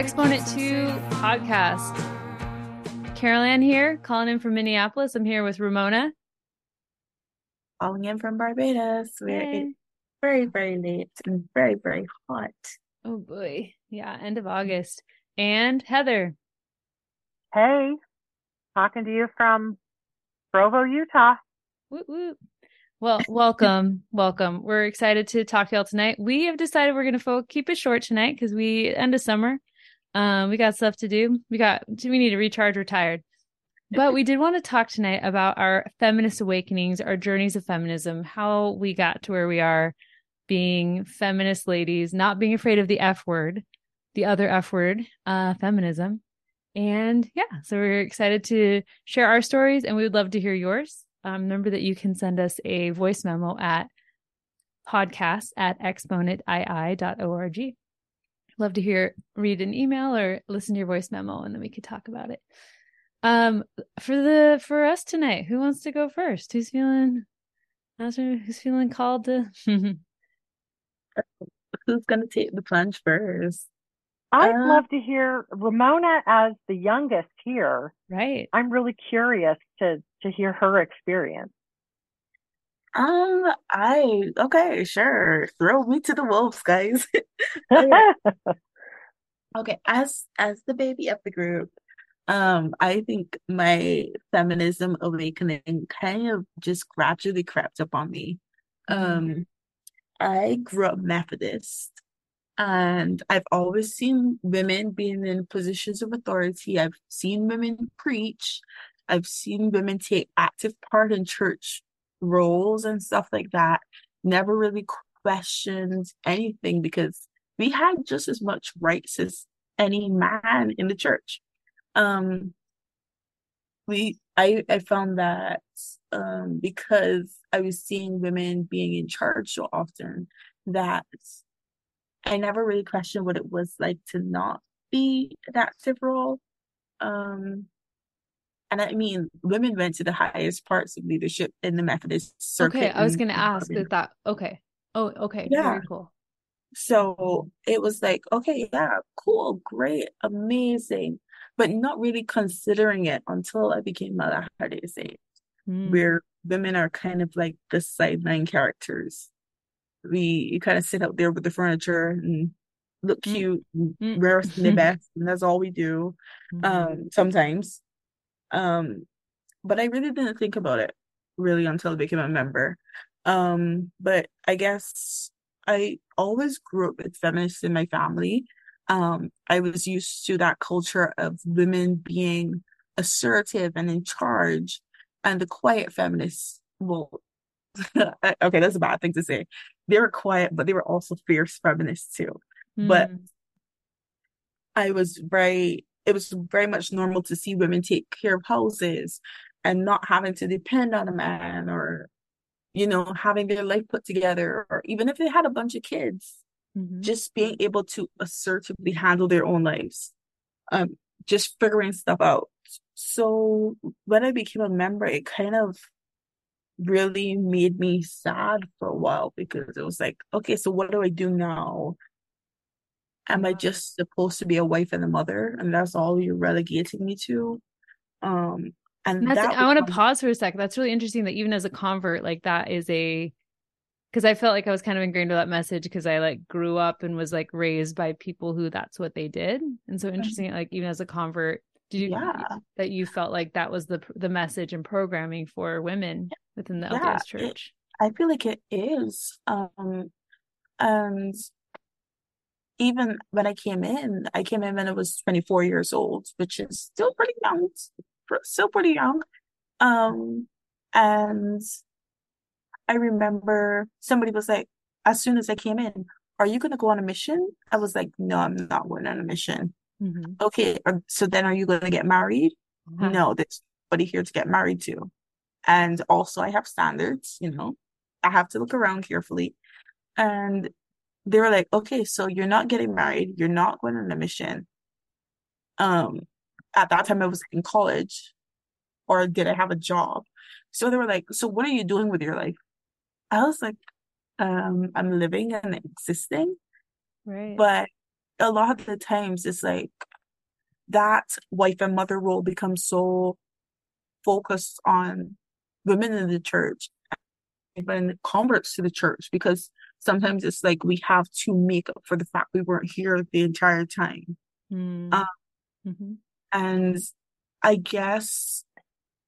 Welcome to the Exponent II podcast. Carol Ann here, calling in from Minneapolis. I'm here with Ramona. Calling in from Barbados. Where Hey. it's very, very late and very, very hot. Oh boy. Yeah, end of August. And Heather. Hey, talking to you from Provo, Utah. Whoop, whoop. Well, welcome. welcome. We're excited to talk to y'all tonight. We have decided we're going to fo- keep it short tonight because we end of summer. Um, we got stuff to do. We got, we need to recharge. We're tired. But we did want to talk tonight about our feminist awakenings, our journeys of feminism, how we got to where we are being feminist ladies, not being afraid of the F word, the other F word, uh, feminism. And yeah, so we're excited to share our stories and we would love to hear yours. Um, remember that you can send us a voice memo at podcast at exponentii.org. Love to hear, read an email or listen to your voice memo and then we could talk about it. Um, for the, for us tonight, who wants to go first? Who's feeling, who's feeling called to? Who's gonna take the plunge first? I'd Uh, love to hear Ramona as the youngest here. right. I'm really curious to to hear her experience. Um, I okay, sure. Throw me to the wolves, guys. Okay. Okay, as as the baby of the group, um, I think my feminism awakening kind of just gradually crept up on me. Um, I grew up Methodist, and I've always seen women being in positions of authority. I've seen women preach. I've seen women take active part in church roles and stuff like that. Never really questioned anything because we had just as much rights as any man in the church. Um, we I I found that um because I was seeing women being in charge so often that I never really questioned what it was like to not be that role. Um, and I mean, women went to the highest parts of leadership in the Methodist circuit. Okay. I was going to ask if that, okay. Oh, okay. Yeah. Very cool. So it was like, okay, yeah, cool, great, amazing, but not really considering it until I became Hades age, Mm. where women are kind of like the sideline characters. We you kind of sit out there with the furniture and look Mm. cute, and Mm. wear our best, and that's all we do. Mhm. Um, sometimes. Um, but I really didn't think about it really until I became a member. Um, but I guess I always grew up with feminists in my family. Um, I was used to that culture of women being assertive and in charge, and the quiet feminists, well, okay, that's a bad thing to say. They were quiet, but they were also fierce feminists too. but- Mm. I was very, it was very much normal to see women take care of houses and not having to depend on a man or, you know, having their life put together, or even if they had a bunch of kids, Mhm. just being able to assertively handle their own lives, um, just figuring stuff out. So when I became a member, it kind of really made me sad for a while because it was like, okay, so what do I do now? Am I just supposed to be a wife and a mother, and that's all you're relegating me to? Um, and That's, that I want to pause for a sec. That's really interesting that even as a convert, like that is a, because I felt like I was kind of ingrained with that message because I like grew up and was like raised by people who that's what they did. And so interesting, like even as a convert, did you, Yeah. that you felt like that was the the message and programming for women within the Yeah, LDS it- church? I feel like it is. Um, and even when I came in, I came in when I was 24 years old, which is still pretty young, still pretty young. Um, and I remember somebody was like, as soon as I came in, are you going to go on a mission? I was like, no, I'm not going on a mission. Mhm. Okay, um, so then are you going to get married? Huh. No, there's nobody here to get married to. And also, I have standards, you know, I have to look around carefully. And they were like, okay, so you're not getting married, you're not going on a mission. Um, at that time, I was in college, or did I have a job? So they were like, so what are you doing with your life? I was like, um, I'm living and existing, Right. but a lot of the times it's like that wife and mother role becomes so focused on women in the church, even converts to the church, because sometimes it's like we have to make up for the fact we weren't here the entire time. Mm. Um, Mhm. and I guess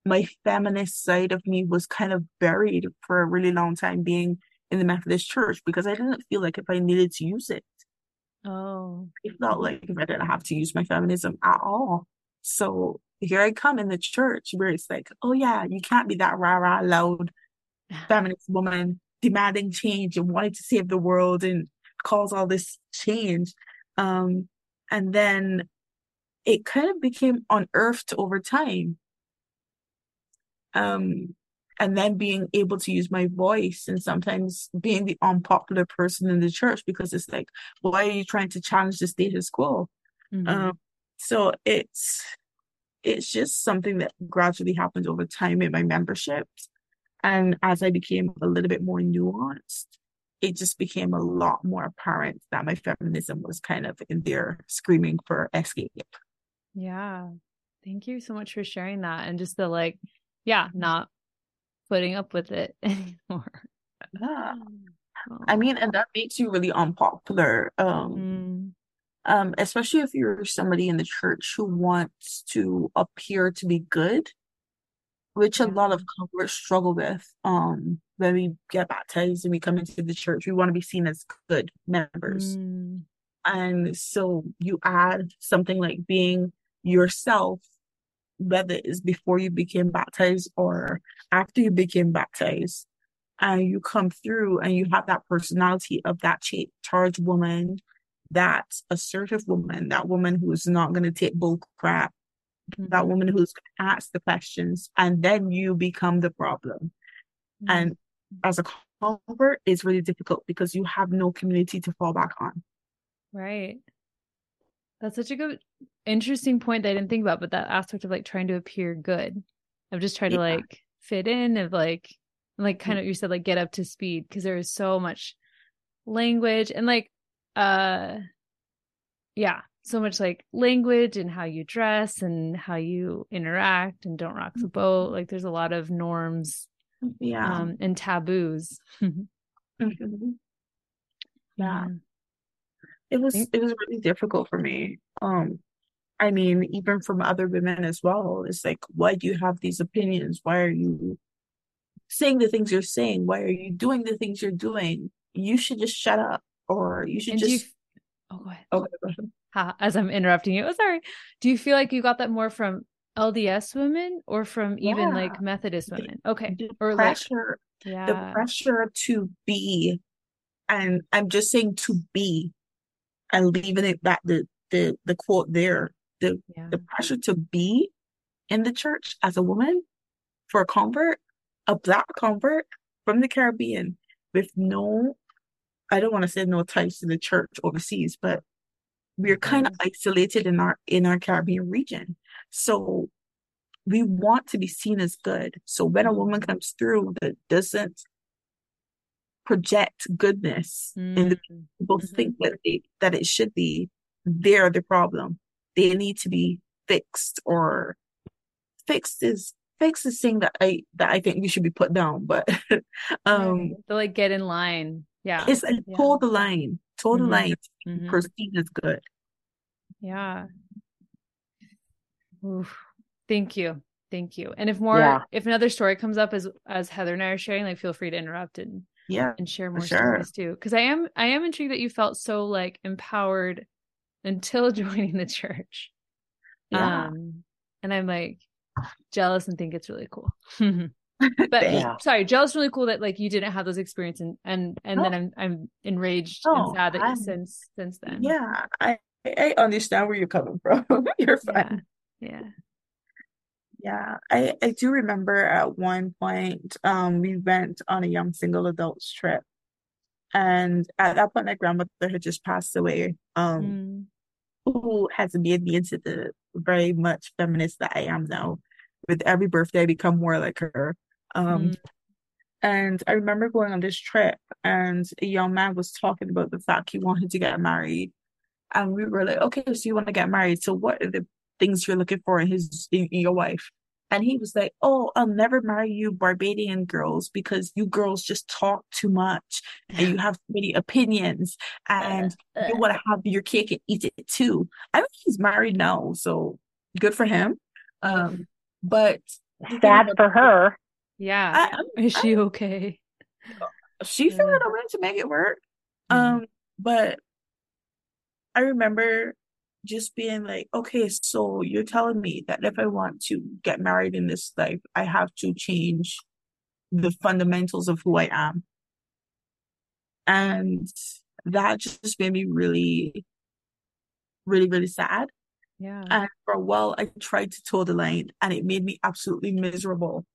my feminist side of me was kind of buried for a really long time being in the Methodist church because I didn't feel like if I needed to use it, Oh. I felt like if I didn't have to use my feminism at all. So here I come in the church where it's like, oh yeah, you can't be that rah rah loud feminist woman demanding change and wanting to save the world and cause all this change. Um, and then it kind of became unearthed over time. Um, and then being able to use my voice and sometimes being the unpopular person in the church because it's like, why are you trying to challenge the status quo? Mhm. Um, so it's it's just something that gradually happened over time in my memberships. And as I became a little bit more nuanced, it just became a lot more apparent that my feminism was kind of in there screaming for escape. Yeah. Thank you so much for sharing that and just the like, yeah, not putting up with it anymore. Yeah. I mean, and that makes you really unpopular. Um, Mm. um, especially if you're somebody in the church who wants to appear to be good, which a lot of converts struggle with. Um, when we get baptized and we come into the church, we want to be seen as good members. Mm. And so you add something like being yourself, whether it's before you became baptized or after you became baptized, and you come through and you have that personality of that cha- charged woman, that assertive woman, that woman who's not going to take bull crap, that woman who's going to ask the questions, and then you become the problem. Mm. And as a convert, it's really difficult because you have no community to fall back on. Right. That's such a good, interesting point that I didn't think about, but that aspect of like trying to appear good, of just trying to like fit in, of like, like kind of you said, like get up to speed because there is so much language and like, uh, yeah, so much like language and how you dress and how you interact and don't rock the boat. Like there's a lot of norms, Yeah. um, and taboos. Mhm. Yeah. It was it was really difficult for me. Um, I mean, even from other women as well. It's like, why do you have these opinions? Why are you saying the things you're saying? Why are you doing the things you're doing? You should just shut up, or you should And do you, just. oh, go ahead. Okay, go ahead. Ha, as I'm interrupting you. Oh, sorry. Do you feel like you got that more from LDS women or from even Yeah. like Methodist The- women? Okay. The Or like, pressure, the pressure to be, and I'm just saying to be, and leaving it that the the the quote there. The Yeah. the pressure to be in the church as a woman for a convert, a black convert from the Caribbean with no, I don't want to say no ties to the church overseas, but we're kind of isolated in our in our Caribbean region. So we want to be seen as good. So when a woman Mhm. comes through that doesn't project goodness and the Mm, people Mhm. think that they, that it should be, they're the problem. They need to be fixed or fixed is fixed is saying that I that I think we should be put down, but um. To like get in line. Yeah. it's like Yeah. toe the line, toe the Mhm. line Mhm. perceived as good. Yeah. Oof. Thank you. Thank you. And if more, Yeah. if another story comes up as as Heather and I are sharing, like feel free to interrupt and Yeah, and share more sure. stories too. Because I am I am intrigued that you felt so like empowered until joining the church. Yeah. Um, and I'm like jealous and think it's really cool. but Yeah. sorry, jealous really cool that like you didn't have those experiences and and and then I'm I'm enraged No, and sad that I'm- since since then. Yeah, I I understand where you're coming from. You're Yeah. fine. Yeah. Yeah, I I do remember at one point, um, we went on a young single adults trip, and at that point, my grandmother had just passed away. Um, Mm. who has made me into the very much feminist that I am now. With every birthday, I become more like her. Um, Mm. and I remember going on this trip, and a young man was talking about the fact he wanted to get married, And we were like, okay, so you want to get married. So what are the things you're looking for in his in, in your wife? And he was like, Oh, I'll never marry you Barbadian girls because you girls just talk too much and you have many opinions and Uh, you want to have your cake and eat it too. I mean, he's married now, so good for him. Um, but the Sad for her. Yeah. I, I'm- Is she okay? she figured a way to make it work. Mhm. Um, but I remember just being like, okay, so you're telling me that if I want to get married in this life, I have to change the fundamentals of who I am. And that just made me really, really, really sad. Yeah. And for a while, I tried to toe the line and it made me absolutely miserable.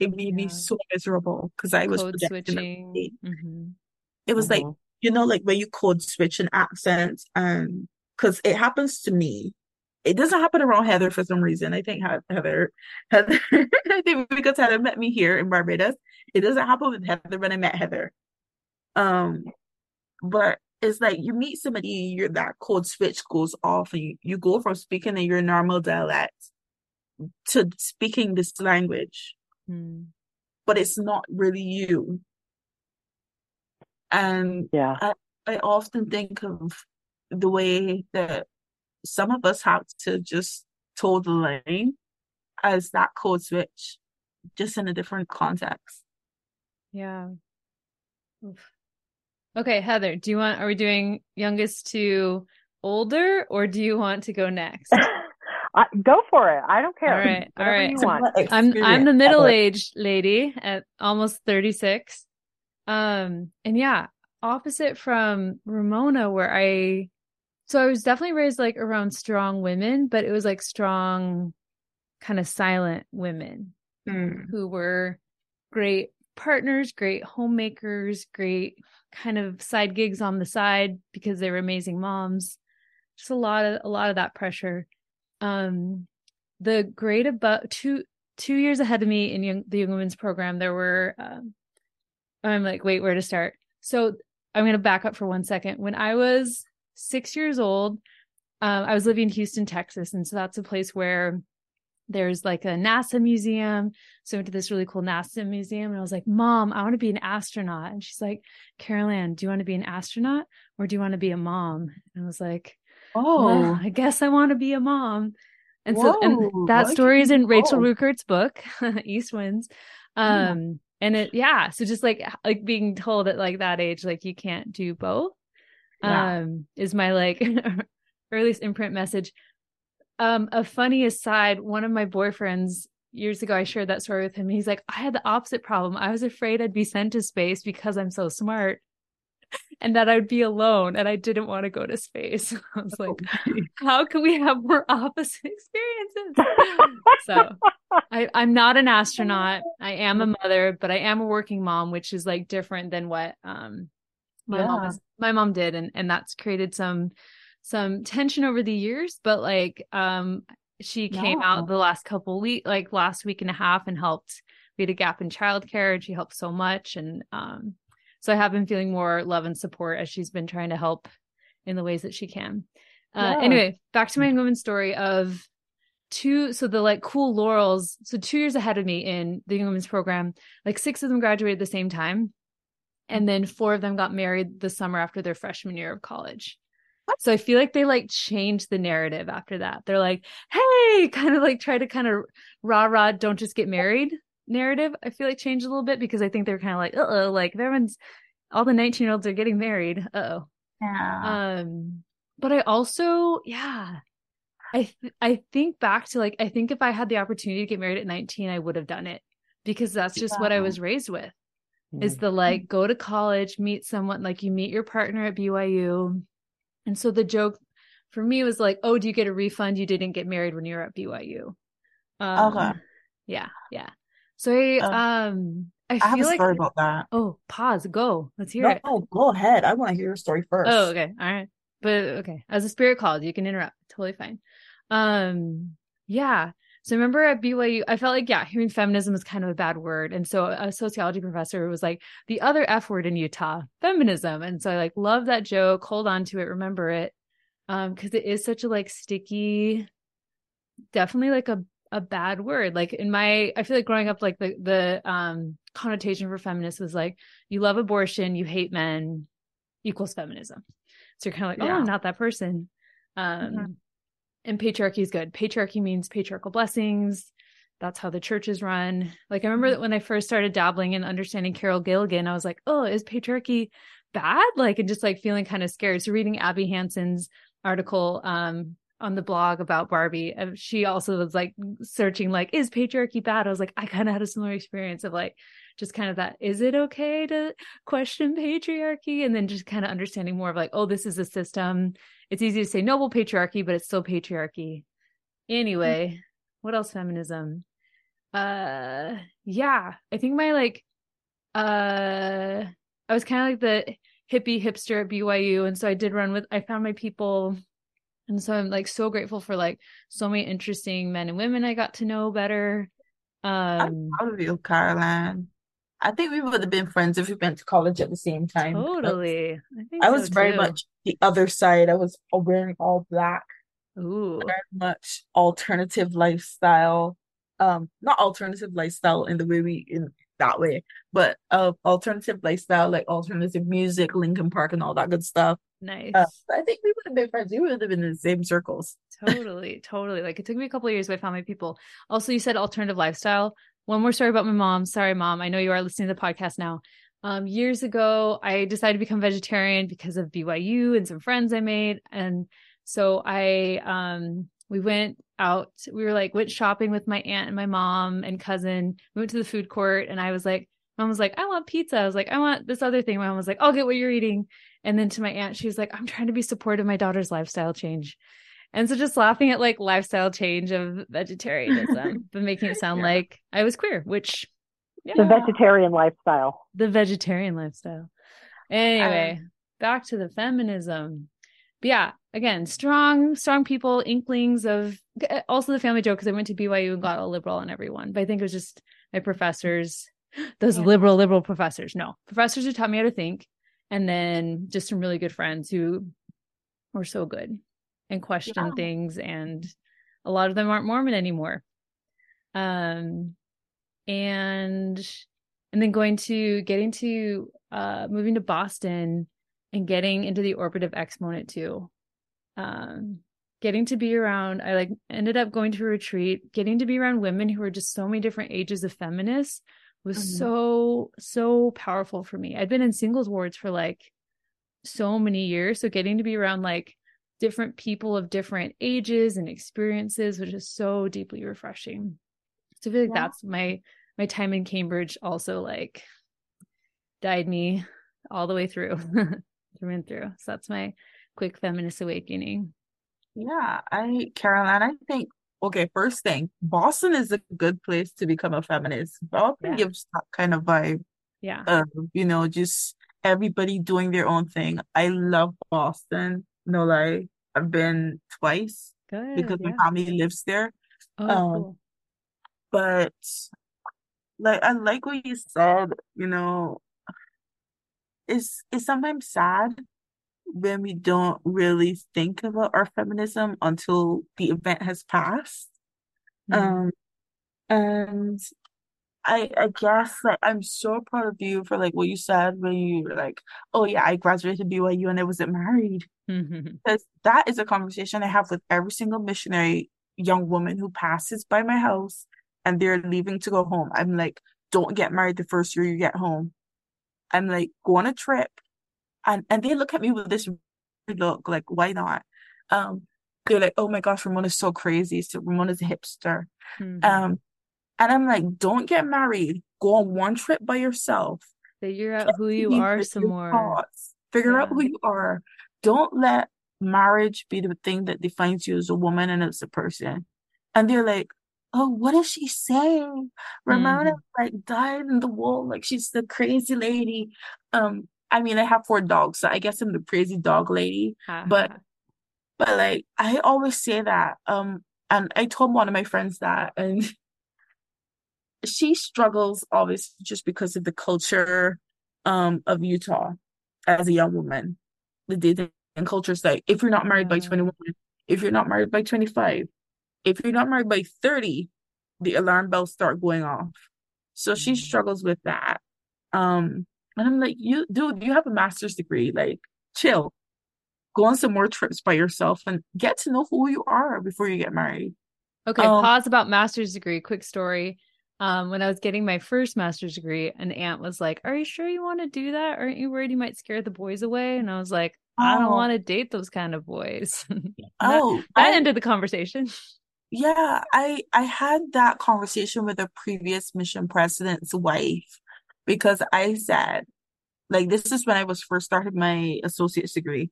It made me so miserable because I was switching. Mhm. It was like, Mhm. You know, like where you code switch an accent and because it happens to me. It doesn't happen around Heather for some reason. I think Heather, Heather, I think because Heather met me here in Barbados. It doesn't happen with Heather when I met Heather. Um, but it's like you meet somebody, your that code switch goes off, and you, you go from speaking in your normal dialect to speaking this language, Mm. but it's not really you. And Yeah. I often think of the way that some of us have to just toe the line as that code switch, just in a different context. Yeah. Oof. Okay, Heather, do you want, are we doing youngest to older or do you want to go next? I, go for it. I don't care. All right, all Whatever right. you want. I'm I'm the middle-aged lady at almost 36. Um, and yeah, opposite from Ramona, where I so I was definitely raised like around strong women, but it was like strong, kind of silent women Hmm. who were great partners, great homemakers, great kind of side gigs on the side because they were amazing moms. Just a lot of a lot of that pressure. Um, the grade above two two years ahead of me in young, the young women's program, there were. Um, I'm like, wait, where to start? So I'm going to back up for one second. When I was six years old, um, I was living in Houston, Texas, and so that's a place where there's like a NASA museum. So I went to this really cool NASA museum and I was like, Mom, I want to be an astronaut. And she's like, Carol Ann, do you want to be an astronaut or do you want to be a mom? And I was like, well, Oh, I guess I want to be a mom. And so and that story is in Rachel go? Rueckert's book, East Winds. Um and it yeah, so just like like being told at like that age like you can't do both Yeah. um is my like earliest imprint message. Um a funny aside one of my boyfriends years ago i shared that story with him he's like i had the opposite problem. I was afraid i'd be sent to space because i'm so smart and that i'd be alone and i didn't want to go to space. I was like how can we have more opposite experiences so I, i'm not an astronaut. I am a mother but i am a working mom which is like different than what um my mom was, my mom did and and that's created some some tension over the years. But like um she came Yeah. out the last couple week like last week and a half and helped we had a gap in childcare and she helped so much. And um so i have been feeling more love and support as she's been trying to help in the ways that she can. Uh Yeah. anyway back to my women's story of two so the like cool laurels so two years ahead of me in the young women's program like six of them graduated at the same time and then four of them got married the summer after their freshman year of college. So i feel like they like changed the narrative after that. They're like hey kind of like try to kind of rah rah don't just get married narrative i feel like changed a little bit because i think they're kind of like uh-oh like everyone's all the 19 year olds are getting married uh-oh. Yeah. um but i also yeah i th- i think back to like i think if i had the opportunity to get married at 19 i would have done it because that's just what i was raised with is the like go to college meet someone like you meet your partner at byu and so the joke for me was like oh do you get a refund you didn't get married when you were at byu um, Okay. yeah yeah so i Uh, um i I have feel a like story about that. oh pause go let's hear No, it no, go ahead. I want to hear your story first. Oh, okay. All right. But okay. As a spirit called, you can interrupt. Totally fine. Um, yeah. So remember at BYU, I felt like, yeah, hearing feminism is kind of a bad word. And so a sociology professor was like, the other F word in Utah, feminism. And so I like love that joke, hold on to it, remember it. um because it is such a like sticky definitely like a a bad word like in my i feel like growing up like the the um connotation for feminist was like you love abortion you hate men equals feminism so you're kind of like oh Yeah. i'm not that person um Mhm. And patriarchy is good. Patriarchy means patriarchal blessings. That's how the church is run. Like i remember that when i first started dabbling in understanding carol gilligan i was like oh is patriarchy bad? Like and just like feeling kind of scared. So reading abby hanson's article um on the blog about barbie uh, she also was like searching like is patriarchy bad? I was like i kind of had a similar experience of like just kind of that is it okay to question patriarchy? And then just kind of understanding more of like oh this is a system. It's easy to say noble patriarchy but it's still patriarchy. Anyway what else? Feminism. Uh yeah i think my like uh i was kind of like the hippie hipster at byu and so i did run with i found my people and so i'm like so grateful for like so many interesting men and women i got to know better. Um Proud of you, Carol Ann. I think we would have been friends if we went to college at the same time. totally i think I so was very too. much the other side. I was wearing all black, ooh very much alternative lifestyle. Um, not alternative lifestyle in the way we in that way, but uh, alternative lifestyle like alternative music, Linkin Park, and all that good stuff. nice Uh, I think we would have been friends. We would have been in the same circles. totally totally like it took me a couple of years but i found my people also you said alternative lifestyle one more story about my mom. Sorry mom. I know you are listening to the podcast now. Um years ago i decided to become vegetarian because of byu and some friends i made. And so i um we went out we were like went shopping with my aunt and my mom and cousin. We went to the food court and i was like mom was like i want pizza. I was like i want this other thing. My mom was like i'll get what you're eating. And then to my aunt she was like i'm trying to be supportive of my daughter's lifestyle change and so just laughing at like lifestyle change of vegetarianism, but making it sound Yeah. like I was queer, which The vegetarian lifestyle. the vegetarian lifestyle. Anyway, um, back to the feminism. But yeah, again, strong, strong people, inklings of eh, also the family joke because I went to BYU and got a liberal on everyone. But I think it was just my professors, those Yeah. liberal, liberal professors. No, professors who taught me how to think, and then just some really good friends who were so good and question Yeah. things. And a lot of them aren't Mormon anymore. Um, and and then going to getting to uh moving to Boston and getting into the orbit of Exponent II. Um getting to be around I like ended up going to a retreat, getting to be around women who were just so many different ages of feminists was Mhm. so so powerful for me. I'd been in singles wards for like so many years, so getting to be around like different people of different ages and experiences which is so deeply refreshing. So I feel like Yeah. that's my my time in Cambridge also like guide me all the way through through and through. So that's my quick feminist awakening. Yeah, I, Carol Ann, I think, okay, first thing, Boston is a good place to become a feminist. Boston Yeah. gives that kind of vibe Yeah. of, you know, just everybody doing their own thing. I love Boston, no lie. I've been twice Good. because my family lives there. Oh, um, cool. But like I like what you said, you know, it's it's sometimes sad when we don't really think about our feminism until the event has passed. Mhm. Um, and I I guess like I'm so proud of you for like what you said when you were like, oh yeah, I graduated BYU and I wasn't married. Because that is a conversation I have with every single missionary young woman who passes by my house and they're leaving to go home. I'm like, don't get married the first year you get home. I'm like, go on a trip. And and they look at me with this look, like, why not? Um, they're like, oh my gosh, Ramona's so crazy. So Ramona's a hipster. Mhm. Um, and I'm like, don't get married. Go on one trip by yourself. Figure out who you are some more. thoughts. Figure out who you are. Don't let marriage be the thing that defines you as a woman and as a person. And they're like, oh, what is she saying? Ramona Mhm. like died in the wall, like she's the crazy lady. Um, I mean, I have four dogs, so I guess I'm the crazy dog lady. But but like I always say that. Um, and I told one of my friends that, and she struggles obviously just because of the culture um of Utah as a young woman, the dating cultures like if you're not married by 21, if you're not married by 25, if you're not married by 30, the alarm bells start going off. So she Mhm. struggles with that. Um, and I'm like, you dude, you have a master's degree. Like, chill. Go on some more trips by yourself and get to know who you are before you get married. Okay, Um, pause about master's degree. Quick story. Um, when I was getting my first master's degree, an aunt was like, Are you sure you want to do that? Aren't you worried you might scare the boys away? And I was like, I don't Oh. want to date those kind of boys. that Oh, that I- ended the conversation. Yeah, I I had that conversation with a previous mission president's wife because I said, like this is when I was first started my associate's degree.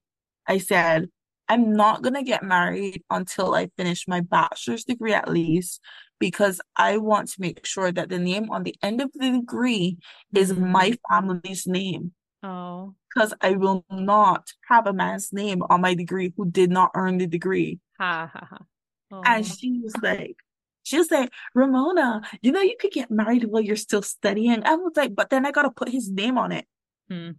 I said, I'm not gonna get married until I finish my bachelor's degree at least because I want to make sure that the name on the end of the degree is my family's name Oh, because I will not have a man's name on my degree who did not earn the degree. ha ha ha. Oh. And she was like, she was like, Ramona, you know, you could get married while you're still studying. I was like, but then I gotta put his name on it. Mhm.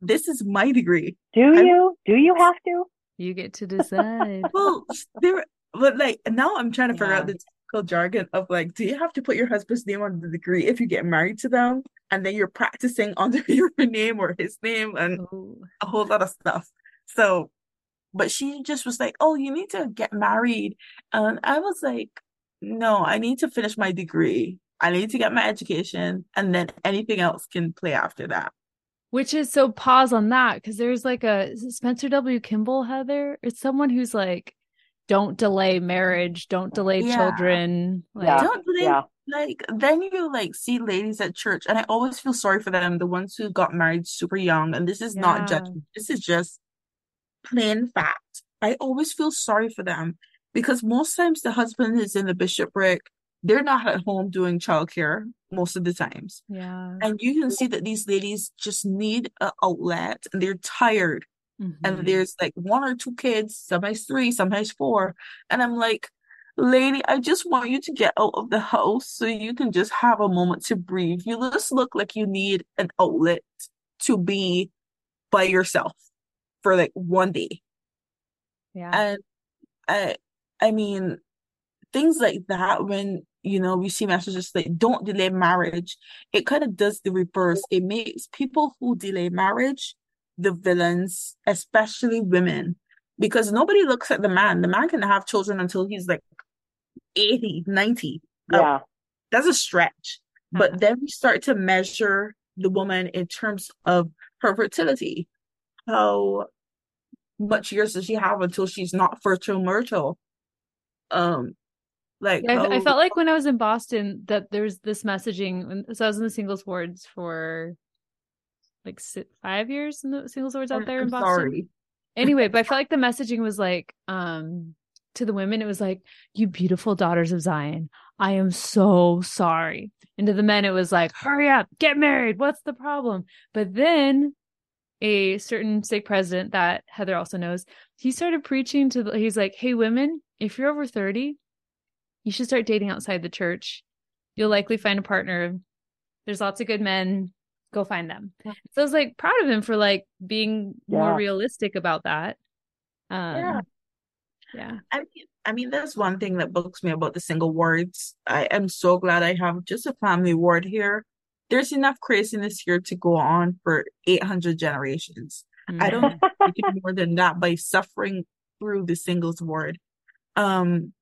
This is my degree. Do I- you? Do you have to? You get to decide. Well, there, but like now I'm trying to figure out the technical jargon of like, do you have to put your husband's name on the degree if you get married to them? And then you're practicing under your name or his name and Oh. a whole lot of stuff. So, but she just was like, "Oh, you need to get married." And I was like, "No, I need to finish my degree. I need to get my education, and then anything else can play after that." Which is so pause on that because there's like a Spencer W. Kimball, Heather. It's someone who's like, don't delay marriage, don't delay Yeah. children. Like, Yeah. Don't delay Yeah. like then you like see ladies at church, and I always feel sorry for them, the ones who got married super young. And this is not judgment. This is just plain fact. I always feel sorry for them because most times the husband is in the bishopric. They're not at home doing childcare most of the times. yeah. And you can see that these ladies just need an outlet and they're tired. Mhm. And there's like one or two kids, sometimes three, sometimes four. And I'm like, lady, I just want you to get out of the house so you can just have a moment to breathe. You just look like you need an outlet to be by yourself for like one day. yeah. And I, I mean, things like that, when, you know, we see messages like, don't delay marriage, it kind of does the reverse. It makes people who delay marriage the villains, especially women, because nobody looks at the man. The man can have children until he's like 80, 90. Uh, Yeah. that's a stretch. Uh-huh. But then we start to measure the woman in terms of her fertility. How much years does she have until she's not fertile myrtle? Um, like Yeah, I, I felt like when I was in Boston that there's this messaging. So I was in the singles wards for like five years in the singles wards out I'm- there in Boston. sorry. Anyway, but I felt like the messaging was like, um, to the women, it was like, "You beautiful daughters of Zion, I am so sorry." And to the men, it was like, "Hurry up, get married. What's the problem?" But then a certain stake president that Heather also knows, he started preaching to the, he's like, "Hey women, if you're over 30, you should start dating outside the church. You'll likely find a partner. There's lots of good men. Go find them." Yeah. So I was like proud of him for like being more realistic about that. Um Yeah. yeah. I mean, I mean, that's one thing that bugs me about the single wards. I am so glad I have just a family ward here. There's enough craziness here to go on for 800 generations. I don't Mhm. think more than that by suffering through the singles ward. Um,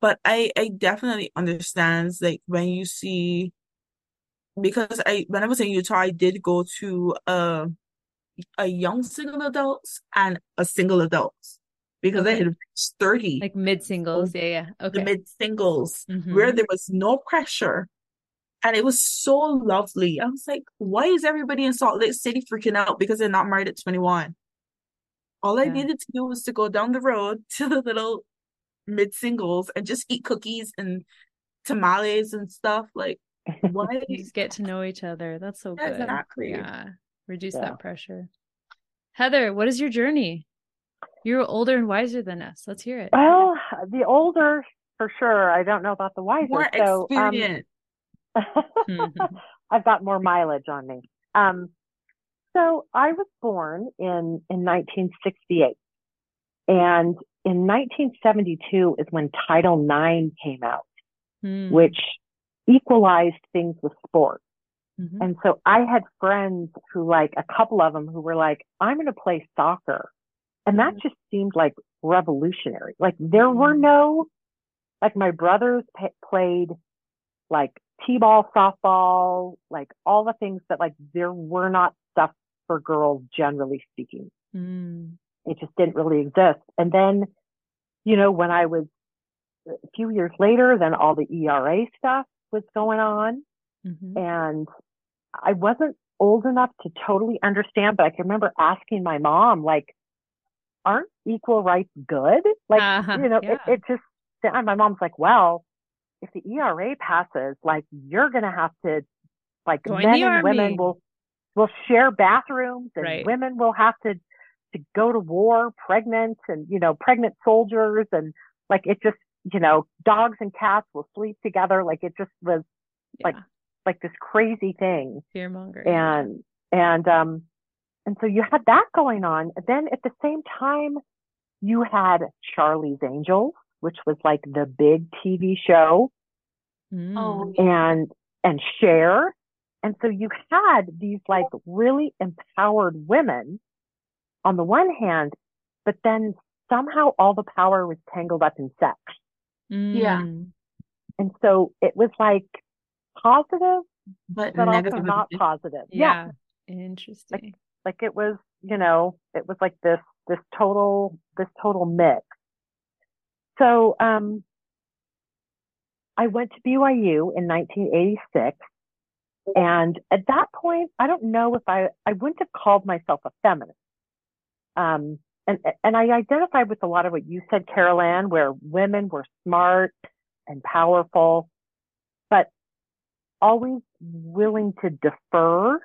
but I I definitely understands like when you see because I when I was in Utah, I did go to a a young single adults and a single adults because I had reached 30 like mid singles. Yeah, yeah. the Okay. mid singles Mhm. where there was no pressure. And it was so lovely. I was like, why is everybody in Salt Lake City freaking out because they're not married at 21? All I Yeah. needed to do was to go down the road to the little mid singles and just eat cookies and tamales and stuff. Like, why? You just get to know each other. That's so good. Exactly. Yeah. Reduce Yeah. that pressure. Heather, what is your journey? You're older and wiser than us. Let's hear it. Well, the older, for sure. I don't know about the wiser. More So, um, experience. Mhm. I've got more mileage on me. Um, so I was born in in 1968. And in 1972 is when Title IX came out, Mm. which equalized things with sport. Mhm. And so I had friends who like a couple of them who were like, I'm going to play soccer. And that Mhm. just seemed like revolutionary. Like there were no, like my brothers pa played like t-ball, softball, like all the things that like there were not stuff for girls generally speaking. Mm. It just didn't really exist. And then, you know, when I was a few years later, then all the ERA stuff was going on Mhm. and I wasn't old enough to totally understand, but I can remember asking my mom, like, aren't equal rights good? Like, Uh-huh, you know, it, yeah. it just, and my mom's like, well, if the ERA passes, like, you're going to have to, like, Join men and women will, will share bathrooms and Right. women will have to, to go to war pregnant and, you know, pregnant soldiers and like, it just, you know, dogs and cats will sleep together. Like, it just was like, Yeah. like this crazy thing fear mongering. and and um and so you had that going on then at the same time you had charlie's angels which was like the big tv show Mm. Oh, and and Cher and so you had these like really empowered women on the one hand but then somehow all the power was tangled up in sex yeah. Mm. and so it was like positive but but also not positive yeah Yeah. Interesting. like it was you know it was like this this total this total mix so um i went to byu in 1986 and at that point i don't know if i i wouldn't have called myself a feminist um and and i identified with a lot of what you said carol ann where women were smart and powerful but always willing to defer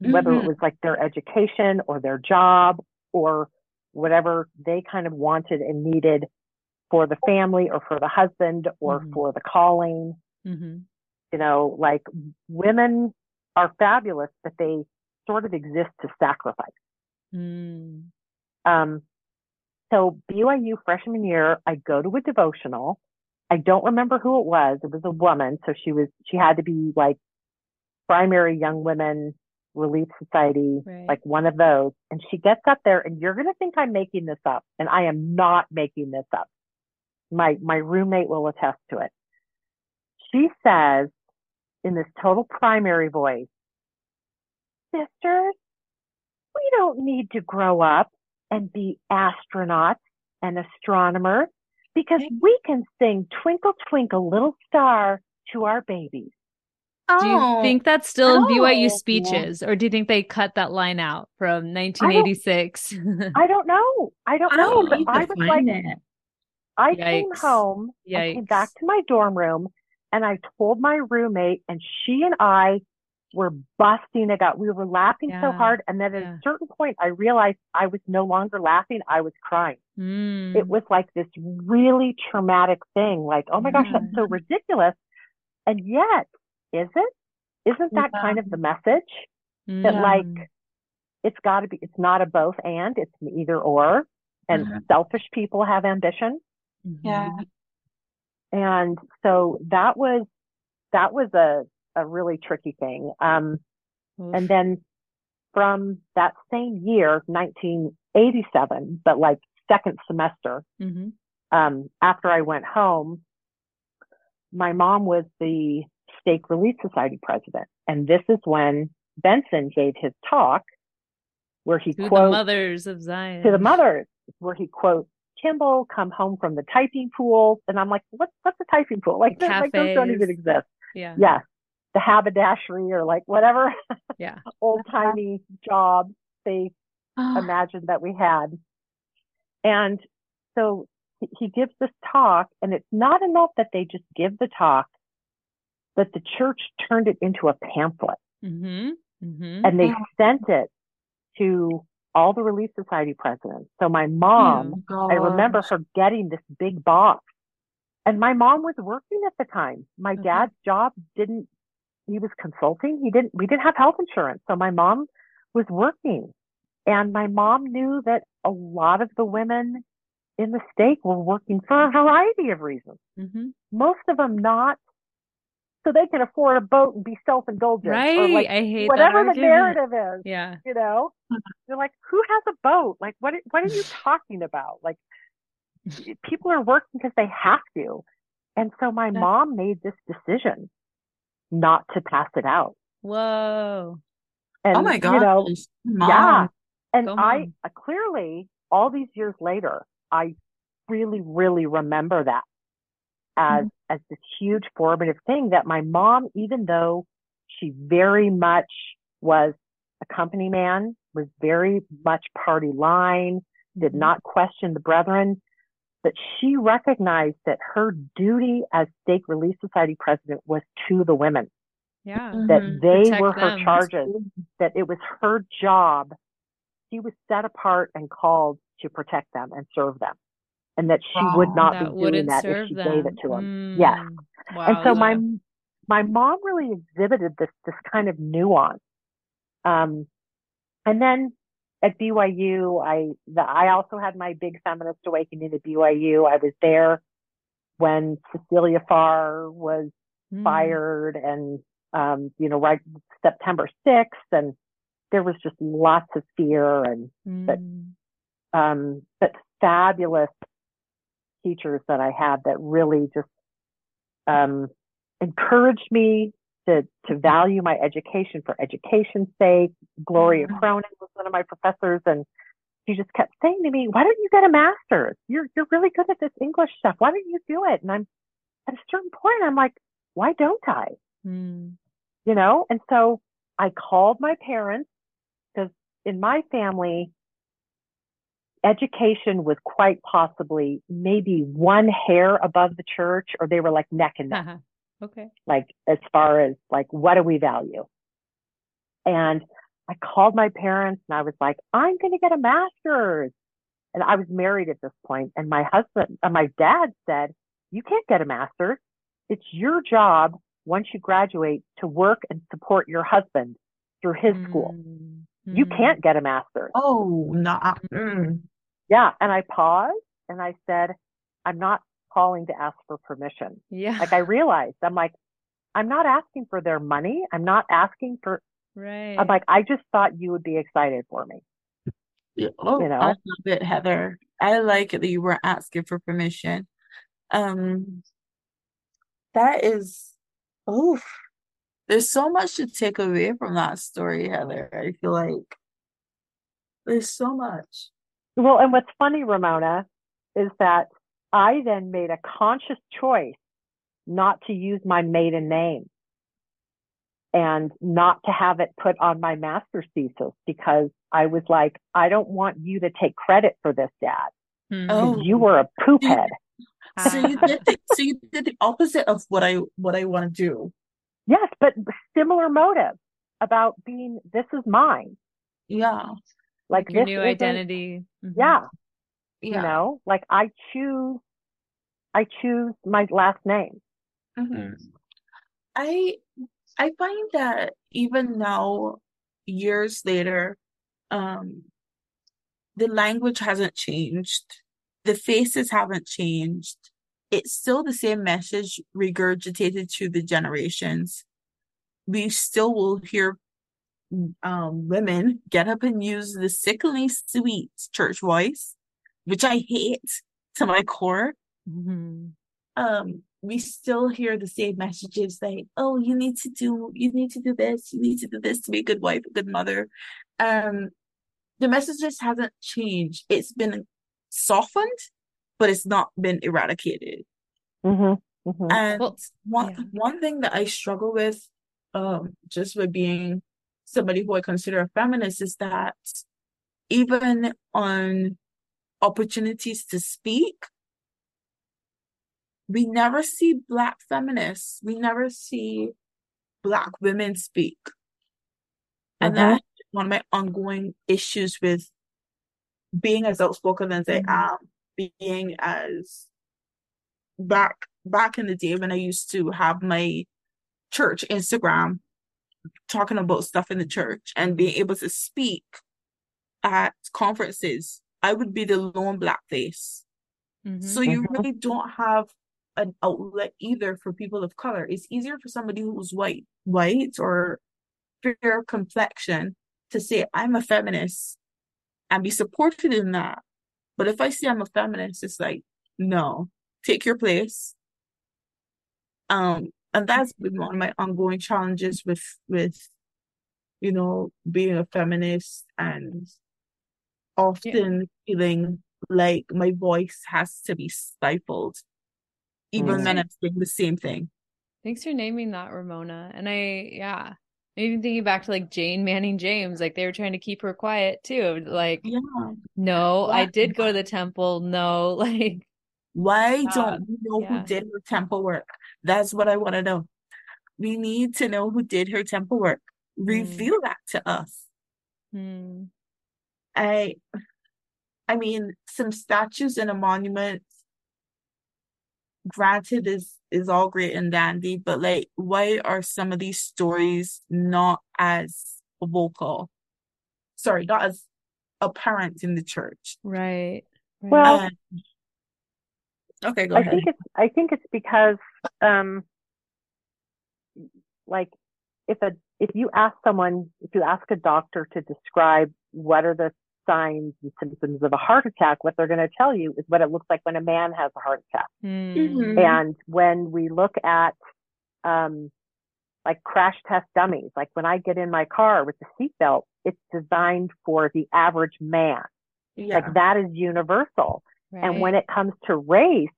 whether it Mhm. was like their education or their job or whatever they kind of wanted and needed for the family or for the husband or Mhm. for the calling. hmm You know, like women are fabulous, but they sort of exist to sacrifice. Mm. Um, so BYU freshman year, I go to a devotional. I don't remember who it was. It was a woman. So she was, she had to be like primary young women relief society, Right. like one of those. And she gets up there and you're going to think I'm making this up. And I am not making this up. My, my roommate will attest to it. She says in this total primary voice, sisters, we don't need to grow up and be astronauts and astronomers because we can sing Twinkle Twinkle Little Star to our babies. Do you Oh, think that's still in BYU oh. speeches, or do you think they cut that line out from 1986? I don't know. I don't I know, don't but I was like, it. I came Yikes. home, I came back to my dorm room, and I told my roommate, and she and I were busting it out. We were laughing so hard, and then at yeah. a certain point, I realized I was no longer laughing; I was crying. Mm. It was like this really traumatic thing. Like, oh my gosh, that's so ridiculous. And yet, is it? Isn't that Yeah. kind of the message? that, Mm. like, It's got to be. It's not a both and. It's an either or. And Mhm. selfish people have ambition. Mhm. Yeah. And so that was that was a a really tricky thing. Um, Oof. and then from that same year, 1987, but like second semester, Mhm. um, after I went home, my mom was the Stake Relief Society president. And this is when Benson gave his talk where he to the quotes mothers of Zion. to the mothers, where he quotes Kimball come home from the typing pool. And I'm like, what's what's a typing pool? Like, like those don't even exist. Yeah. Yeah. The haberdashery or like whatever Yeah. old timey jobs they Oh, imagined that we had. And so he- gives this talk, and it's not enough that they just give the talk, but the church turned it into a pamphlet Mm-hmm. Mm-hmm. and they Yeah. sent it to all the Relief Society presidents. So my mom, oh I remember her getting this big box. And my mom was working at the time. My Okay. dad's job didn't, he was consulting. He didn't, we didn't have health insurance. So my mom was working. And my mom knew that a lot of the women in the state were working for a variety of reasons. Mm-hmm. Most of them not so they can afford a boat and be self-indulgent. Right. Or like I hate whatever the narrative is. Yeah. You know? They're like, who has a boat? Like what what are you talking about? Like people are working because they have to. And so my mom made this decision not to pass it out. Whoa. And oh my god. you know, yeah. And Go I mom. uh, clearly, all these years later, I really, really remember that as Mm-hmm. as this huge formative thing that my mom, even though she very much was a company man, was very much party line, did Mhm. not question the brethren, that she recognized that her duty as Stake Relief Society president was to the women, Yeah. that Mhm. they Protect were her them. charges that it was her job. She was set apart and called to protect them and serve them. And that she would not That be doing that if she them. gave it to them. Yes. Mm. And so my my mom really exhibited this this kind of nuance. Um, and then at BYU, I the, I also had my big feminist awakening at BYU. I was there when Cecilia Farr was Mm. fired and um, you know, right September 6th and there was just lots of fear and but Mm. um but fabulous teachers that I had that really just um encouraged me to to value my education for education's sake. Gloria. Cronin was one of my professors and she just kept saying to me, Why don't you get a master's? You're you're really good at this English stuff. Why don't you do it? And I'm at a certain point I'm like, why don't I? Mm. you know? And so I called my parents because in my family, education was quite possibly maybe one hair above the church, or they were like neck and neck, Haha. Okay. like as far as like, what do we value? And I called my parents and I was like, I'm going to get a master's. And I was married at this point, and my husband, uh, my dad said, You can't get a master's. It's your job once you graduate to work and support your husband through his school. Mm. You can't get a master's. Oh, no. Mm. Yeah. And I paused and I said, I'm not calling to ask for permission. Yeah. Like I realized, I'm like, I'm not asking for their money. I'm not asking for, right. I'm like, I just thought you would be excited for me. Yeah. Oh, You know? I love it, Heather. I like it that you weren't asking for permission. Um, that is, oof. There's so much to take away from that story, Heather. I feel like there's so much. Well, and what's funny, Ramona, is that I then made a conscious choice not to use my maiden name and not to have it put on my master's thesis because I was like, I don't want you to take credit for this, Dad. Mm. Oh. You were a poop head. So you did the, so you did the opposite of what I what I want to do. Yes, but similar motive about being, this is mine. Yeah. Like your this new isn't- identity. Mhm. Yeah. Yeah. You know, like I choose, I choose my last name. Mhm. I I find that even now, years later, um, the language hasn't changed. The faces haven't changed. It's still the same message regurgitated to the generations. We still will hear um, women get up and use the sickly sweet church voice, which I hate to my core Mhm. um we still hear the same messages like oh you need to do you need to do this you need to do this to be a good wife a good mother um the message just hasn't changed it's been softened but it's not been eradicated Mm-hmm. Mm-hmm. and Well, one yeah. one thing that I struggle with um just with being somebody who I consider a feminist is that even on opportunities to speak we never see black feminists. We never see black women speak. And Mhm. that's one of my ongoing issues with being as outspoken as I am, being as back back in the day when I used to have my church Instagram talking about stuff in the church and being able to speak at conferences. I would be the lone black face Mhm. So you really don't have an outlet either for people of color. It's easier for somebody who's white, white or fair complexion to say, I'm a feminist and be supported in that. But if I say I'm a feminist, it's like, no, take your place. Um, and that's been one of my ongoing challenges with with you know being a feminist and often feeling like my voice has to be stifled, even Mm. when I'm saying the same thing. Thanks for naming that, Ramona. And I, yeah, even thinking back to like Jane Manning James, like they were trying to keep her quiet too. Like, Yeah. no, I did go to the temple. No, like, Why Uh, don't we know yeah. who did her temple work? That's what I want to know. We need to know who did her temple work. Reveal that to us. hmm, I I mean, some statues and a monument, granted, is is all great and dandy, but like, why are some of these stories not as vocal? Sorry, not as apparent in the church. right. right. Well, And- okay, go I ahead. think it's I think it's because um like if a if you ask someone if you ask a doctor to describe what are the signs and symptoms of a heart attack, what they're going to tell you is what it looks like when a man has a heart attack. Hmm, Mhm. And when we look at um like crash test dummies, like when I get in my car with the seatbelt, it's designed for the average man. Yeah. Like that is universal. Right. And when it comes to race,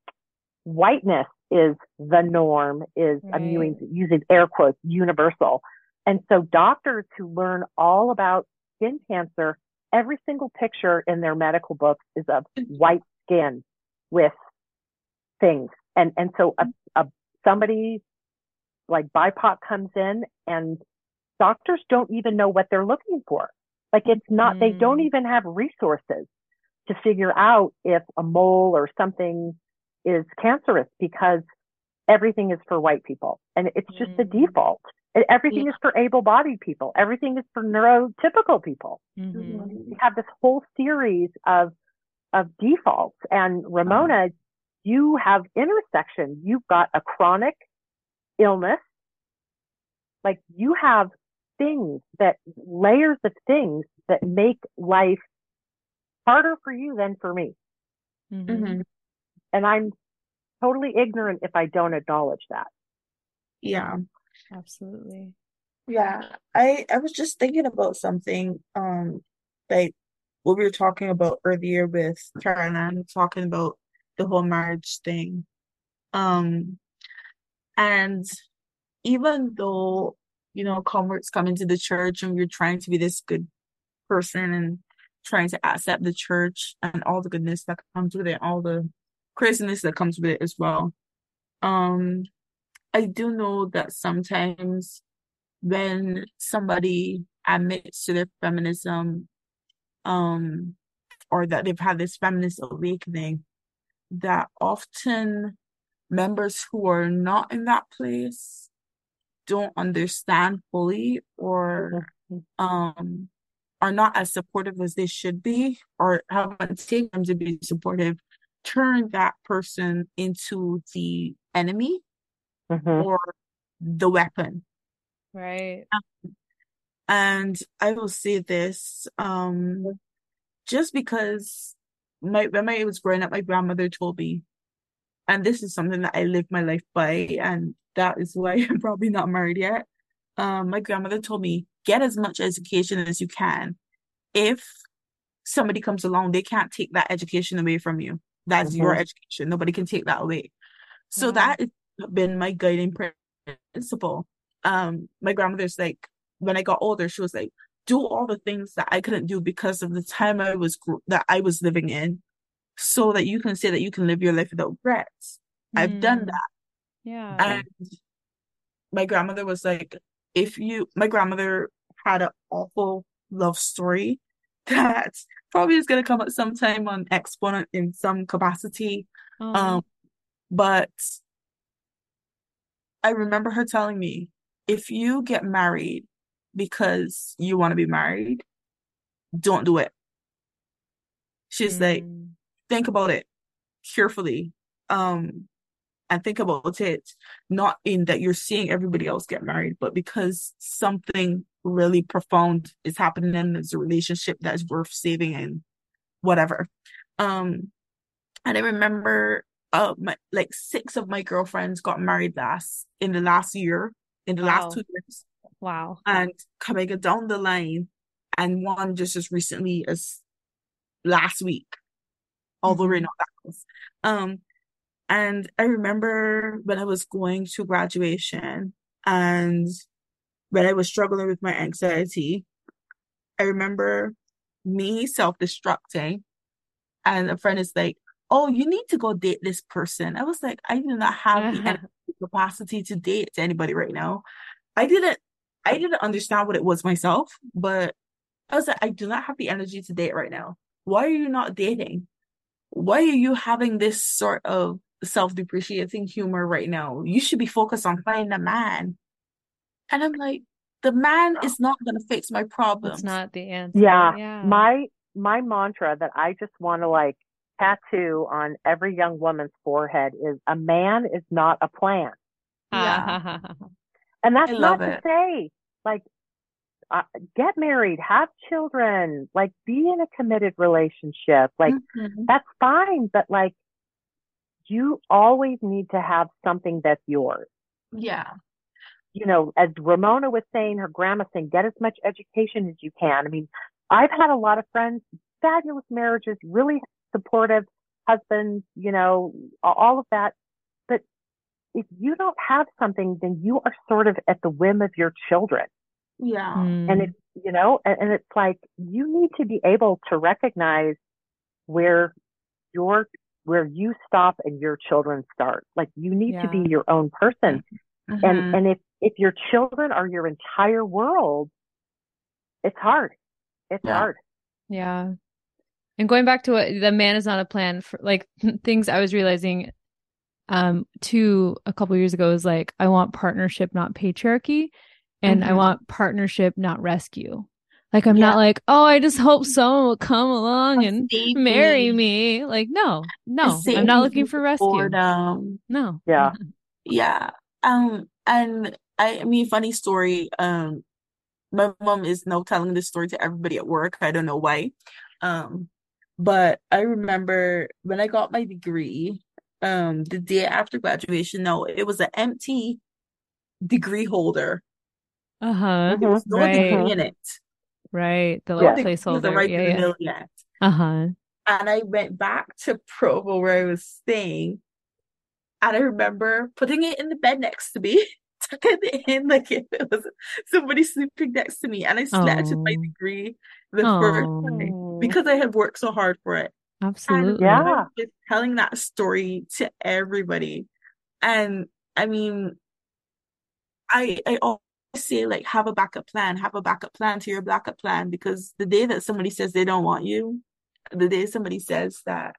whiteness is the norm, is I'm using, using air quotes, universal. And so doctors who learn all about skin cancer, every single picture in their medical books is of white skin with things. And, and so a, a, somebody like BIPOC comes in and doctors don't even know what they're looking for. Like it's not, they don't Mm. even have resources to figure out if a mole or something is cancerous because everything is for white people and it's just the Mm. default. And Everything is for able-bodied people. Everything is for neurotypical people. Mhm. We have this whole series of of defaults. And Ramona, you have intersection. You've got a chronic illness. Like you have things that layers of things that make life harder for you than for me. Mhm. Mhm. And I'm totally ignorant if I don't acknowledge that. Yeah. Absolutely. Yeah, I I was just thinking about something, um, like what we were talking about earlier with Carol Ann, talking about the whole marriage thing. Um, and even though, you know, converts come into the church and we're trying to be this good person and trying to accept the church and all the goodness that comes with it, all the craziness that comes with it as well. Um, I do know that sometimes when somebody admits to their feminism, um, or that they've had this feminist awakening, that often members who are not in that place don't understand fully or um are not as supportive as they should be or haven't taken time to be supportive, turn that person into the enemy Mhm. or the weapon. Right. And I will say this, um, just because my when I was growing up, my grandmother told me, and this is something that I live my life by, and that is why I'm probably not married yet. Um, my grandmother told me, get as much education as you can. If somebody comes along, they can't take that education away from you. That's your Mhm. education. Nobody can take that away. So Wow. that has been my guiding principle. Um, my grandmother's like, when I got older, she was like, do all the things that I couldn't do because of the time I was gr- that I was living in, so that you can say that you can live your life without regrets. I've done Mm. that. Yeah. And my grandmother was like, if you, my grandmother had an awful love story that probably is going to come up sometime on Exponent in some capacity. Oh, Um, but I remember her telling me, if you get married because you want to be married, don't do it. She's like, mm. think about it. carefully um and think about it not in that you're seeing everybody else get married but because something really profound is happening and there's a relationship that's worth saving and whatever um and i remember uh my, like six of my girlfriends got married last in the last year in the Wow. last two years Wow. and coming down the line and one just as recently as last week although we're Mhm. not that close um and i remember when i was going to graduation and when i was struggling with my anxiety i remember me self-destructing and a friend is like oh you need to go date this person i was like i do not have the capacity to date anybody right now i didn't i didn't understand what it was myself but I was like, I do not have the energy to date right now. Why are you not dating? Why are you having this sort of self-depreciating humor right now? You should be focused on finding a man. And I'm like, the man is not going to fix my That's problems. not the answer. Yeah. Yeah. My my mantra that I just want to like tattoo on every young woman's forehead is a man is not a plan. Yeah. And that's not love to say like uh, get married, have children, like be in a committed relationship. Like Mhm. that's fine, but like you always need to have something that's yours. Yeah. You know, as Ramona was saying, her grandma saying, get as much education as you can. I mean, I've had a lot of friends, fabulous marriages, really supportive husbands, you know, all of that. But if you don't have something, then you are sort of at the whim of your children. Yeah. And Mm. it's, you know, and, and it's like you need to be able to recognize where your, where you stop and your children start. Like you need to be your own person. Mhm. And, and if, if your children are your entire world, it's hard. It's Yeah. hard. Yeah. And going back to what the man is not a plan for like things I was realizing um two a couple years ago is like I want partnership not patriarchy and I Mhm. want partnership not rescue. Like I'm Yeah. not like, "Oh, I just hope someone will come along and Save marry me. me." Like, no. No. Save I'm not looking for rescue. boredom. No. Yeah. Yeah. Um, and I, I mean, funny story. Um, my mom is now telling this story to everybody at work. I don't know why. Um, but I remember when I got my degree, um, the day after graduation, no, it was an empty degree holder. Uh-huh. There was no Right. degree in it. Right. The No like degree was placeholder. arrived Yeah, in the yeah. yet. Uh-huh. And I went back to Provo where I was staying. And I remember putting it in the bed next to me, tucking it in like if it was somebody sleeping next to me. And I snatched with my Oh. degree the first Oh. time because I had worked so hard for it. And Absolutely. Yeah. I just telling that story to everybody. And I mean, I I always say like have a backup plan, have a backup plan to your backup plan because the day that somebody says they don't want you, the day somebody says that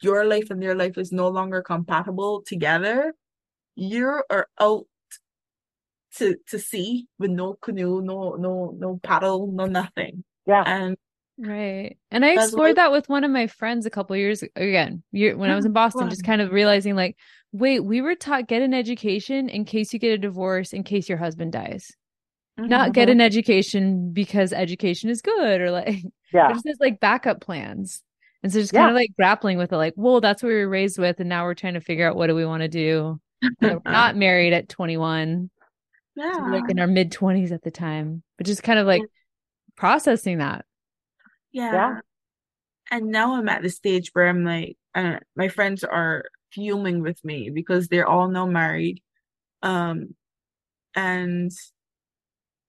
your life and their life is no longer compatible together, you are out to to sea with no canoe, no no no paddle, no nothing. Yeah. And Right. And I explored like- that with one of my friends a couple years again, when I was in Boston, just kind of realizing like, wait, we were taught get an education in case you get a divorce, in case your husband dies. Not get an mm-hmm. education because education is good or like Yeah. just like backup plans. And so just Yeah. kind of like grappling with it, like, well, that's what we were raised with, and now we're trying to figure out what do we want to do. We're not married at 21. Yeah. we're like in our mid 20s at the time, but just kind of like processing that. Yeah. Yeah. And now I'm at the stage where I'm like, uh, my friends are fuming with me because they're all now married. Um, and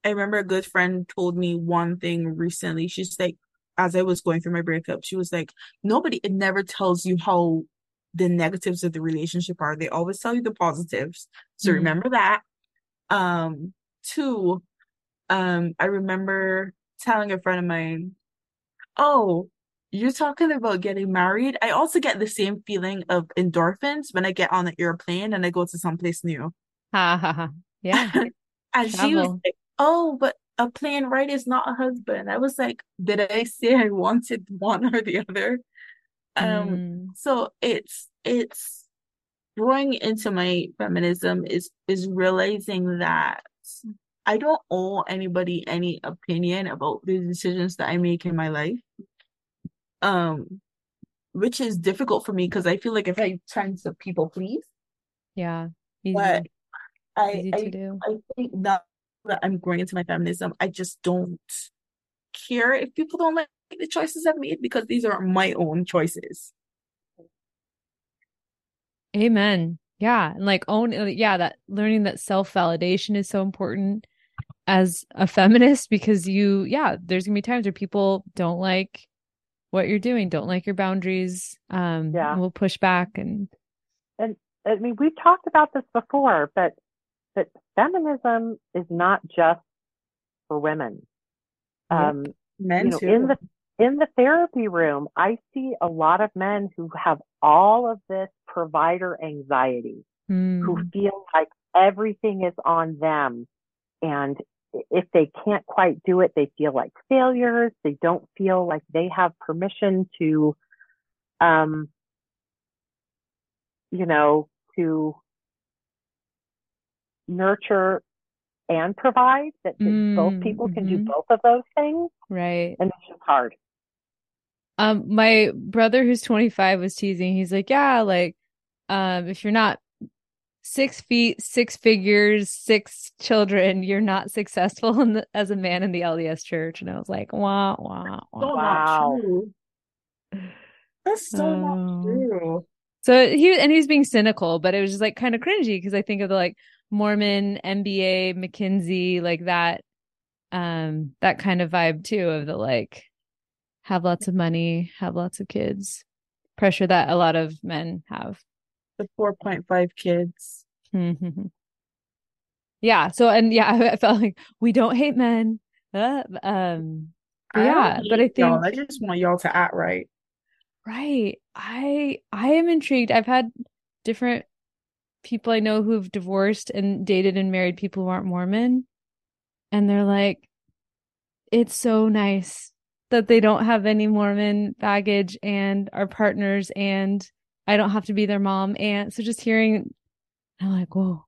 I remember a good friend told me one thing recently. She's like, as I was going through my breakup, she was like, nobody, it never tells you how the negatives of the relationship are. They always tell you the positives. So Mhm. remember that. Um, two, um, I remember telling a friend of mine, Oh, you're talking about getting married? I also get the same feeling of endorphins when I get on an airplane and I go to someplace new. Ha ha ha. Yeah. And she was like, Oh, but a plane ride is not a husband. I was like, Did I say I wanted one or the other? Um, Mm. so it's it's growing into my feminism is is realizing that I don't owe anybody any opinion about the decisions that I make in my life. Um, which is difficult for me because I feel like if I try to people please, Yeah. Easy, but I easy I do. I think now that I'm growing into my feminism, I just don't care if people don't like the choices I've made because these are my own choices. Amen. Yeah. And like own, uh, yeah, that learning that self validation is so important as a feminist because you, yeah, there's gonna be times where people don't like what you're doing, don't like your boundaries, um, Yeah. and will push back and and I mean, we've talked about this before, but but feminism is not just for women. Um, Men you know, too. in the in the therapy room, I see a lot of men who have all of this provider anxiety, who Mm, feel like everything is on them, and if they can't quite do it, they feel like failures. They don't feel like they have permission to, um, you know, to nurture and provide, that, that both Mm, people can do mhm. both of those things. right. And it's just hard. Um, my brother who's 25 was teasing. He's like, yeah, like, um, if you're not six feet, six figures, six children, you're not successful in the, as a man in the LDS church. And I was like, wah, wah, so. Wow. not true. That's so not Oh. true. So he and he was being cynical, but it was just like kind of cringy because I think of the like Mormon, MBA, McKinsey, like that, um, that kind of vibe too of the like have lots of money, have lots of kids, pressure that a lot of men have. The 4.5 kids. yeah. So and yeah, I, felt like we don't hate men. Uh, um, but yeah, but I hate y'all. think I just want y'all to act right. right. I I am intrigued. I've had different people I know who've divorced and dated and married people who aren't Mormon, and they're like, it's so nice that they don't have any Mormon baggage and are partners, and I don't have to be their mom. And so just hearing, I'm like, whoa,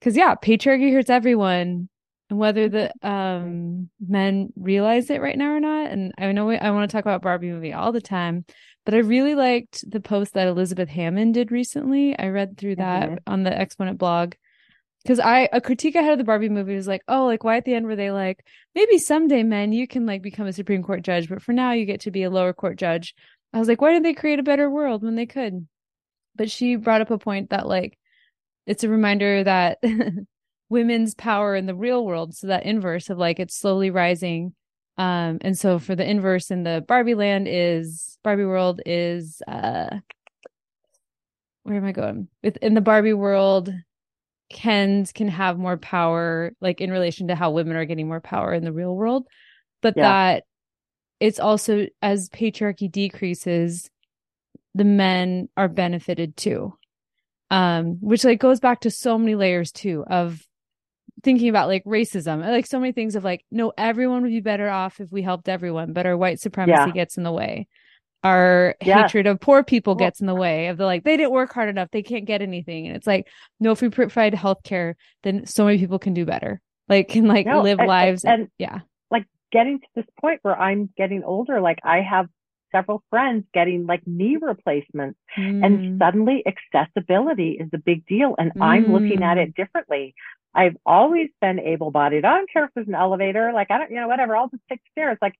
because yeah, patriarchy hurts everyone, and whether the um men realize it right now or not. And I know we, I want to talk about Barbie movie all the time, but I really liked the post that Elizabeth Hammond did recently. I read through that Mhm. on the Exponent blog. Because I a critique I had of the Barbie movie was like, oh, like why at the end were they like, maybe someday, men, you can like become a Supreme Court judge, but for now you get to be a lower court judge. I was like, why didn't they create a better world when they could? But she brought up a point that like it's a reminder that women's power in the real world, so that inverse of like it's slowly rising. Um, and so for the inverse in the Barbie land is Barbie world is uh where am I going? With in the Barbie world, Kens can have more power, like in relation to how women are getting more power in the real world, but Yeah. that it's also as patriarchy decreases, the men are benefited too. Um, which like goes back to so many layers too of thinking about like racism, like so many things of like, no, everyone would be better off if we helped everyone, but our white supremacy Yeah. gets in the way. Our Yeah. hatred of poor people gets in the way of the like, they didn't work hard enough, they can't get anything. And it's like, no, if we provide healthcare, then so many people can do better. Like can like No, live and- lives. and- yeah. like getting to this point where I'm getting older, like I have several friends getting like knee replacements Mm, and suddenly accessibility is a big deal and I'm looking at Mm. it differently. I've always been able-bodied. I don't care if there's an elevator, like I don't, you know, whatever, I'll just take stairs. Like,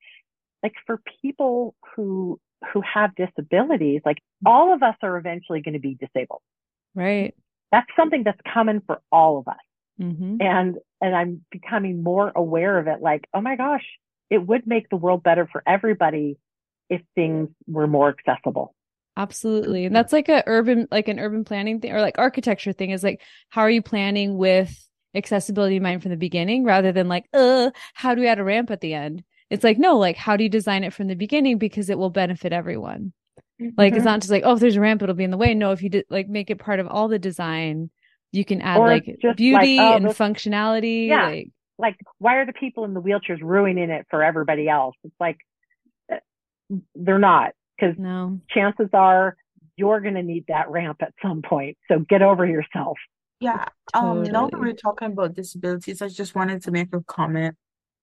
like for people who, who have disabilities, like all of us are eventually going to be disabled. right. That's something that's coming for all of us. hmm and and I'm becoming more aware of it like oh my gosh it would make the world better for everybody if things were more accessible Absolutely. And that's like a urban like an urban planning thing or like architecture thing is like how are you planning with accessibility in mind from the beginning rather than like, uh, how do we add a ramp at the end? It's like, no, like how do you design it from the beginning because it will benefit everyone. Like Mm-hmm. it's not just like, oh, if there's a ramp, it'll be in the way. No, if you did like make it part of all the design, you can add Or like beauty like, oh, and this- functionality. Yeah. Like like why are the people in the wheelchairs ruining it for everybody else it's like they're not because No. chances are you're going to need that ramp at some point. So get over yourself. Yeah. Um, now that we're talking about disabilities, I just wanted to make a comment.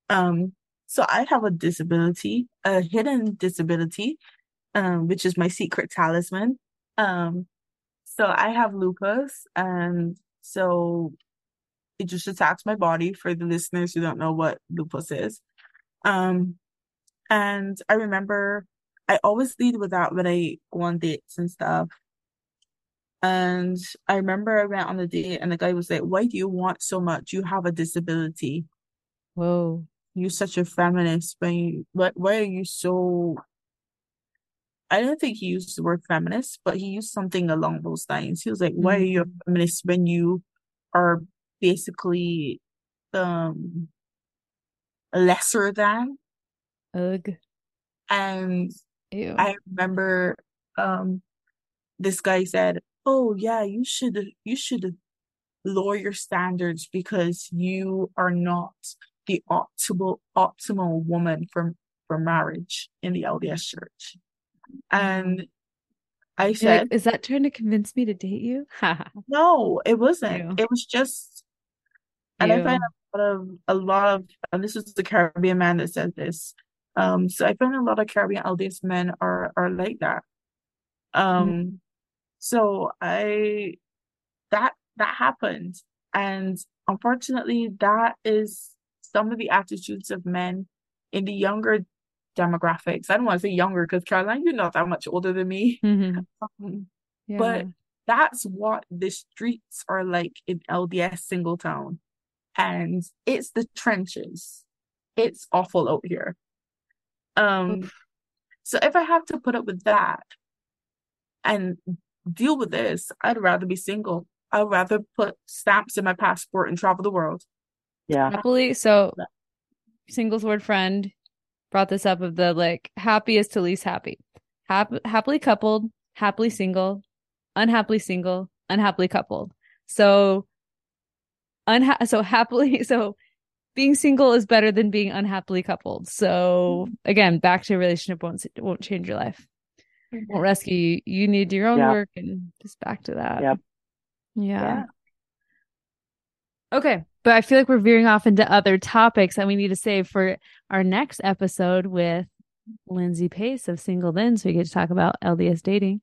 Um, so I have a disability, a hidden disability, um, which is my secret talisman. Um, so I have lupus, and so it just attacks my body for the listeners who don't know what lupus is. Um, and I remember I always lead with that when I go on dates and stuff. And I remember I went on a date and the guy was like, Why do you want so much? You have a disability. Whoa. You're such a feminist. Why, you- why, why are you so I don't think he used the word feminist, but he used something along those lines. He was like, Why are you a Mm. feminist when you are basically um lesser than? Ugh. And Ew. I remember um this guy said, "Oh yeah, you should you should lower your standards because you are not the optimal optimal woman for for marriage in the LDS church." And I said, like, is that trying to convince me to date you? "No, it wasn't. It was just." And I find a lot of a lot of and this is the Caribbean man that said this. Um, so I find a lot of Caribbean LDS men are are like that. Um, so I that that happened, and unfortunately, that is some of the attitudes of men in the younger demographics. I don't want to say younger because Carol Ann, you're not that much older than me. Mhm. Um, Yeah. but that's what the streets are like in LDS Singletown. And it's the trenches. It's awful out here. Um, so if I have to put up with that and deal with this, I'd rather be single. I'd rather put stamps in my passport and travel the world. Yeah. Happily, so singles word friend brought this up of the like happiest to least happy. Hap- happily coupled, happily single, unhappily single, unhappily coupled. So unha- so happily so being single is better than being unhappily coupled. So again, back to a relationship won't won't change your life. Won't rescue you. You need your own Yeah. work and just back to that. Yep. Yeah. Yeah. Okay. But I feel like we're veering off into other topics that we need to save for our next episode with Lindsay Pace of Single Then, So we get to talk about LDS dating.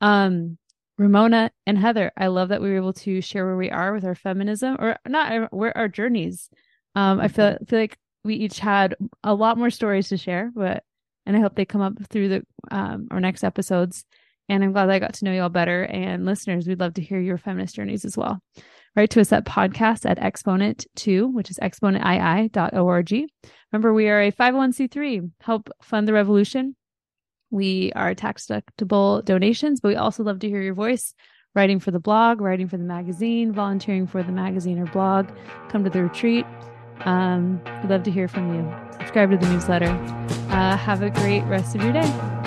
Um, Ramona and Heather, I love that we were able to share where we are with our feminism or not where our journeys. Um, I feel feel like we each had a lot more stories to share, but and I hope they come up through the um our next episodes. And I'm glad I got to know you all better. And listeners, we'd love to hear your feminist journeys as well. Write to us at podcast at exponent2, which is exponentii.org. Remember, we are a 501c3, help fund the revolution. We are tax deductible donations, but we also love to hear your voice. Writing for the blog, writing for the magazine, volunteering for the magazine or blog, come to the retreat. Um, we'd love to hear from you. Subscribe to the newsletter. Uh, have a great rest of your day.